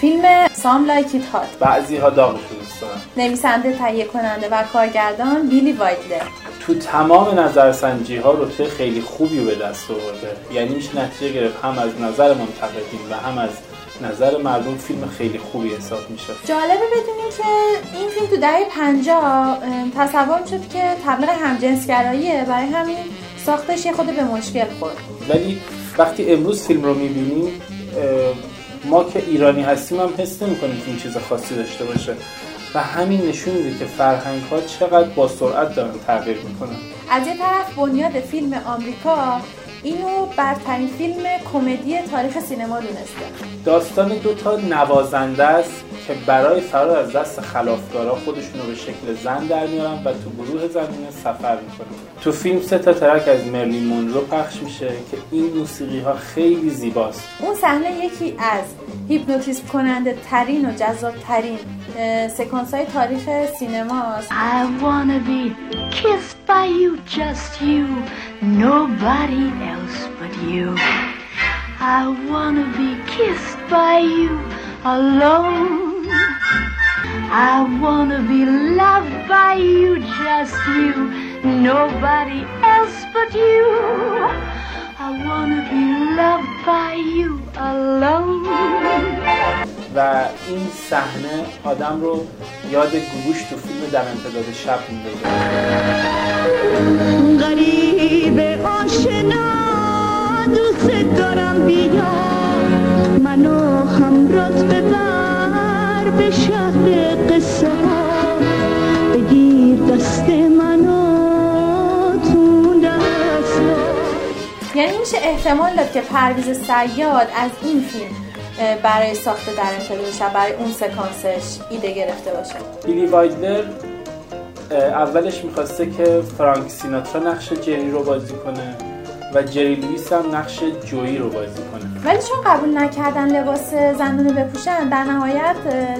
فیلم سام لایکیت هات بعضی ها داغش دوست نویسنده تهیه کننده و کارگردان بیلی وایدلر. تو تمام نظرسنجی ها رتبه خیلی خوبی به دست آورده. یعنی میشه نتیجه گرفت هم از نظر منتقدین و هم از نظر مردم فیلم خیلی خوبی حساب میشه. جالبه بدونیم که این فیلم تو دهه 50 تصور می‌شد که تبلیغ همجنسگراییه. برای همین ساختش یه خود به مشکل خورد. ولی وقتی امروز فیلم رو می‌بینیم ما که ایرانی هستیم هم حس نمی‌کنیم که این چیز خاصی داشته باشه. و همین نشون میده که فرهنگ ها چقدر با سرعت دارن تغییر می‌کنن. از یه طرف بنیاد فیلم آمریکا اینو برترین فیلم کمدی تاریخ سینما دونسته. داستان دو تا نوازنده است که برای فرار از دست خلافکارا خودشون رو به شکل زن در میارن و تو گروه زمینه سفر می‌کنن تو فیلم سه تا ترک از مرلین مونرو پخش میشه که این موسیقی ها خیلی زیباست اون صحنه یکی از هیپنوتیزم کننده ترین و جذاب ترین سکانس های تاریخ سینماست I wanna be kissed by you, just you, nobody else but you. I wanna be kissed by you alone. I wanna be loved by you, just you, nobody else but you. I wanna be loved by you alone. و این صحنه آدم رو یاد گوش تو فیلم در امتداد شب میندازه غریب آشنا دوست دارم بیا منو همراز ببر به شهر قصه ها. بگیر دست منو تو دست یعنی میشه احتمال داد که پرویز سیاد از این فیلم برای ساخت در امتداد شب برای اون سکانسش ایده گرفته باشه. بیلی وایدلر اولش می‌خواسته که فرانک سیناترا نقش جری رو بازی کنه. و جری لویس هم نقش جویی رو بازی کنه. ولی چون قبول نکردن لباس زنونه بپوشن در نهایت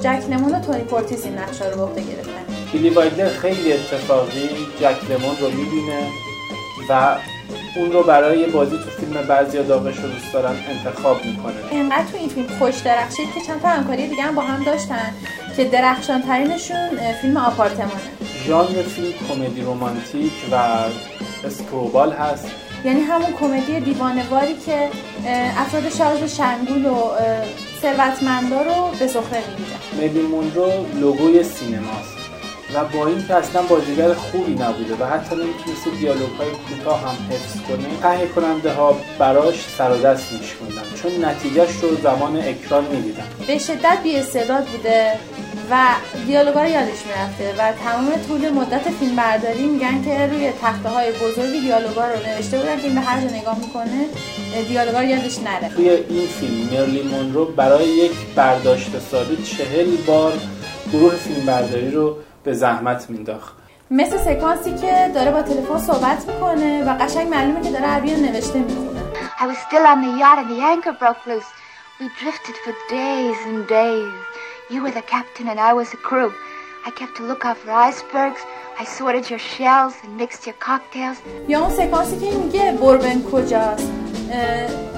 جک لمون و تونی کورتیس این نقشه رو به گرفتن. بیلی وایلدر خیلی اتفاقی جک لمون رو می‌بینه و اون رو برای بازی تو فیلم بعضی داغش رو دوست دارن انتخاب می‌کنه. اینقدر تو این فیلم خوش درخشید که چند تا همکاری دیگه هم با هم داشتن که درخشان ترینشون فیلم آپارتمانه. ژانر فیلم کمدی رومانتیک و اسکروبال هست. یعنی همون کمدی دیوانواری که افراد شارژ و شنگول و ثروتمندا رو به سخره می‌گیره مرلین مونرو لوگوی سینماست. و با این که اصلا بازیگر خوبی نبوده و حتی نمی‌تونسته دیالوگ های کوتاه هم حفظ کنه تهیه کننده ها براش سر و دست میشکندن چون نتیجهش رو زمان اکران می‌دیدن. به شدت بی استعداد بوده. و دیالوگا رو یادش می‌رفته و تمام طول مدت فیلم برداری میگن که روی تخته های بزرگی دیالوگا رو نوشته بودن که این به هر جا نگاه می‌کنه دیالوگا رو یادش نره توی این فیلم مرلین مونرو برای یک برداشت ساده چهل بار گروه فیلم برداری رو به زحمت مینداخت مثل سکانسی که داره با تلفن صحبت می‌کنه و قشنگ معلومه که داره عربی نوشته می‌خونه I was still on the yacht and the anchor broke loose. We drifted for days and days. You were the captain and I was the crew. I kept a lookout for icebergs. I sorted your shells and mixed your cocktails. یا اون سکانسی که میگه بربن کجاست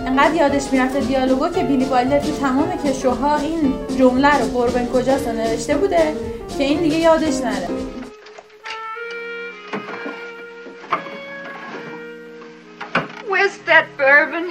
انقدر یادش می‌رفته دیالوگو که بیلی وایلر تو تمام کشوها این جمله رو بربن کجاست رو نوشته بوده که این دیگه یادش نره Where's that bourbon?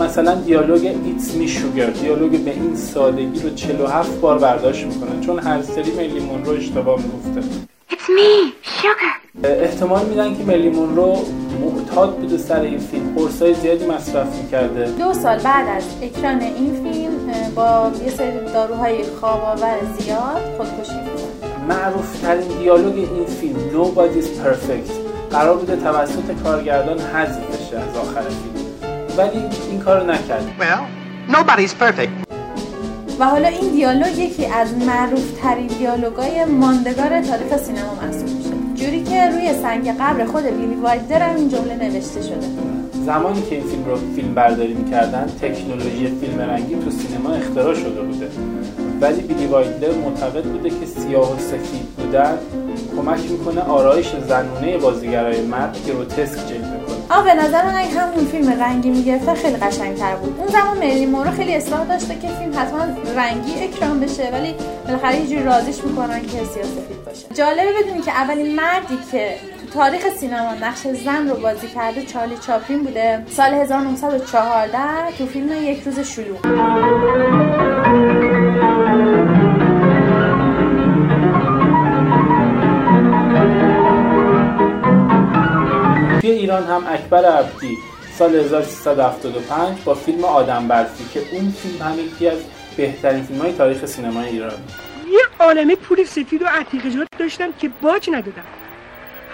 مثلا دیالوگ ایتس می شوگر دیالوگ به این سادگی رو 47 بار برداشت می‌کنن چون هر سری ملی مونرو اشتباه می‌گفته. It's me, Sugar. احتمال میدن که ملی مونرو معتاد بوده سر این فیلم. قرصای زیادی مصرف می‌کرده. دو سال بعد از اکران این فیلم با یه سری داروهای خواب‌آور زیاد خودکشی می‌کنه معروف ترین دیالوگ این فیلم Nobody's Perfect. قرار بوده توسط کارگردان حذف بشه از آخر فیلم. ولی این کارو نکرد. Well, nobody's perfect. و حالا این دیالوگ یکی از معروف ترین دیالوگای ماندگار تاریخ سینما محسوب میشه. جوری که روی سنگ قبر خود بیلی وایدر هم این جمله نوشته شده. زمانی که این فیلم رو فیلم برداری می‌کردن تکنولوژی فیلم رنگی تو سینما اختراع شده بوده. ولی بیلی وایدلر معتقد بوده که سیاه و سفید بودن کمک می‌کنه آرایش زنونه بازیگرای مرد گروتسک جلوه اما به نظر من اگه همون فیلم رنگی می‌گرفته خیلی قشنگتر بود. اون زمان مرلی مورو خیلی اصرار داشته که فیلم حتما رنگی اکران بشه ولی بالاخره یه جوری رازیش می‌کنن که سیاسفید باشه. جالبه بدونی که اولین مردی که تو تاریخ سینما نقش زن رو بازی کرده چارلی چاپلین بوده. سال 1914 تو فیلم یک روز شلوغ. ایران هم اکبر عبدی سال 1375 با فیلم آدم برفی که اون فیلم هم یکی از بهترین فیلم های تاریخ سینمای ایران. یه عالمه پول سفید و عتیقه داشتم که باج ندادم.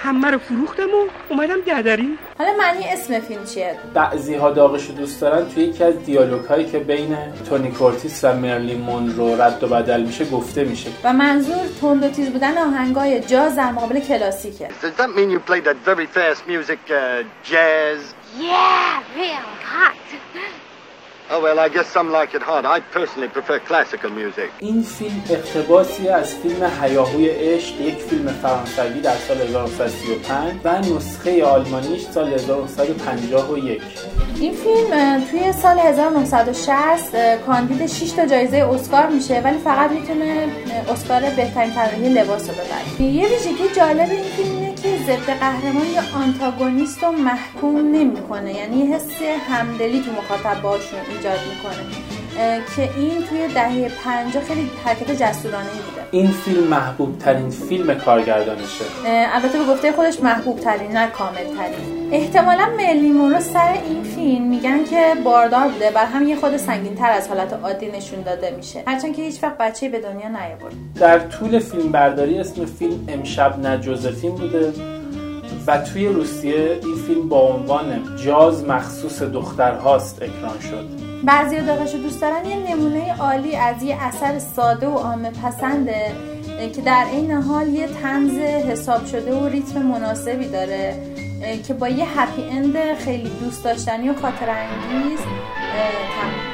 همه رو فروختم و اومدم دردری حالا معنی اسم فیلم چیه؟ بعضی ها داغش رو دوست دارن. توی یکی از دیالوگ هایی که بین تونی کورتیس و مرلین مونرو رد و بدل میشه گفته میشه. و منظور تند و تیز بودن آهنگای جاز در مقابل کلاسیکه. Does that mean you played that very fast music, uh, jazz? Yeah, real hot. Oh, well, I guess some like it hot. I personally prefer classical music. این فیلم اقتباسی از فیلم هیاهوی عشق یک فیلم فرانسوی در سال 1935 و نسخه آلمانیش سال 1951 این فیلم توی سال 1960 کاندید 6 تا جایزه اسکار میشه ولی فقط می‌تونه اسکار بهترین طراحی لباس رو ببره یه ویژگی جالب این فیلم اینه که ضد قهرمان یا آنتاگونیست رو محکوم نمی‌کنه. یعنی حس همدلی تو مخاطب باشون ایجاد می‌کنه. که این توی دهه 50 خیلی حرکت جسورانه این فیلم محبوب ترین فیلم کارگردانشه. البته به گفته خودش محبوب ترین نه کامل ترین احتمالا ملی مورو سر این فیلم میگن که باردار بوده بر هم یه خود سنگین تر از حالت عادی نشون داده میشه. هرچند که هیچ وقت بچه به دنیا نیاورد. در طول فیلم برداری اسم فیلم امشب نه جوزفین بوده و توی روسیه این فیلم با عنوان جاز مخصوص دخترهاست اکران شد. بعضی داغش دوست دارن. یه نمونه عالی از یه اثر ساده و عامه پسنده که در این حال یه تنز حساب شده و ریتم مناسبی داره که با یه هپی اند خیلی دوست داشتنی و خاطر انگیز تموم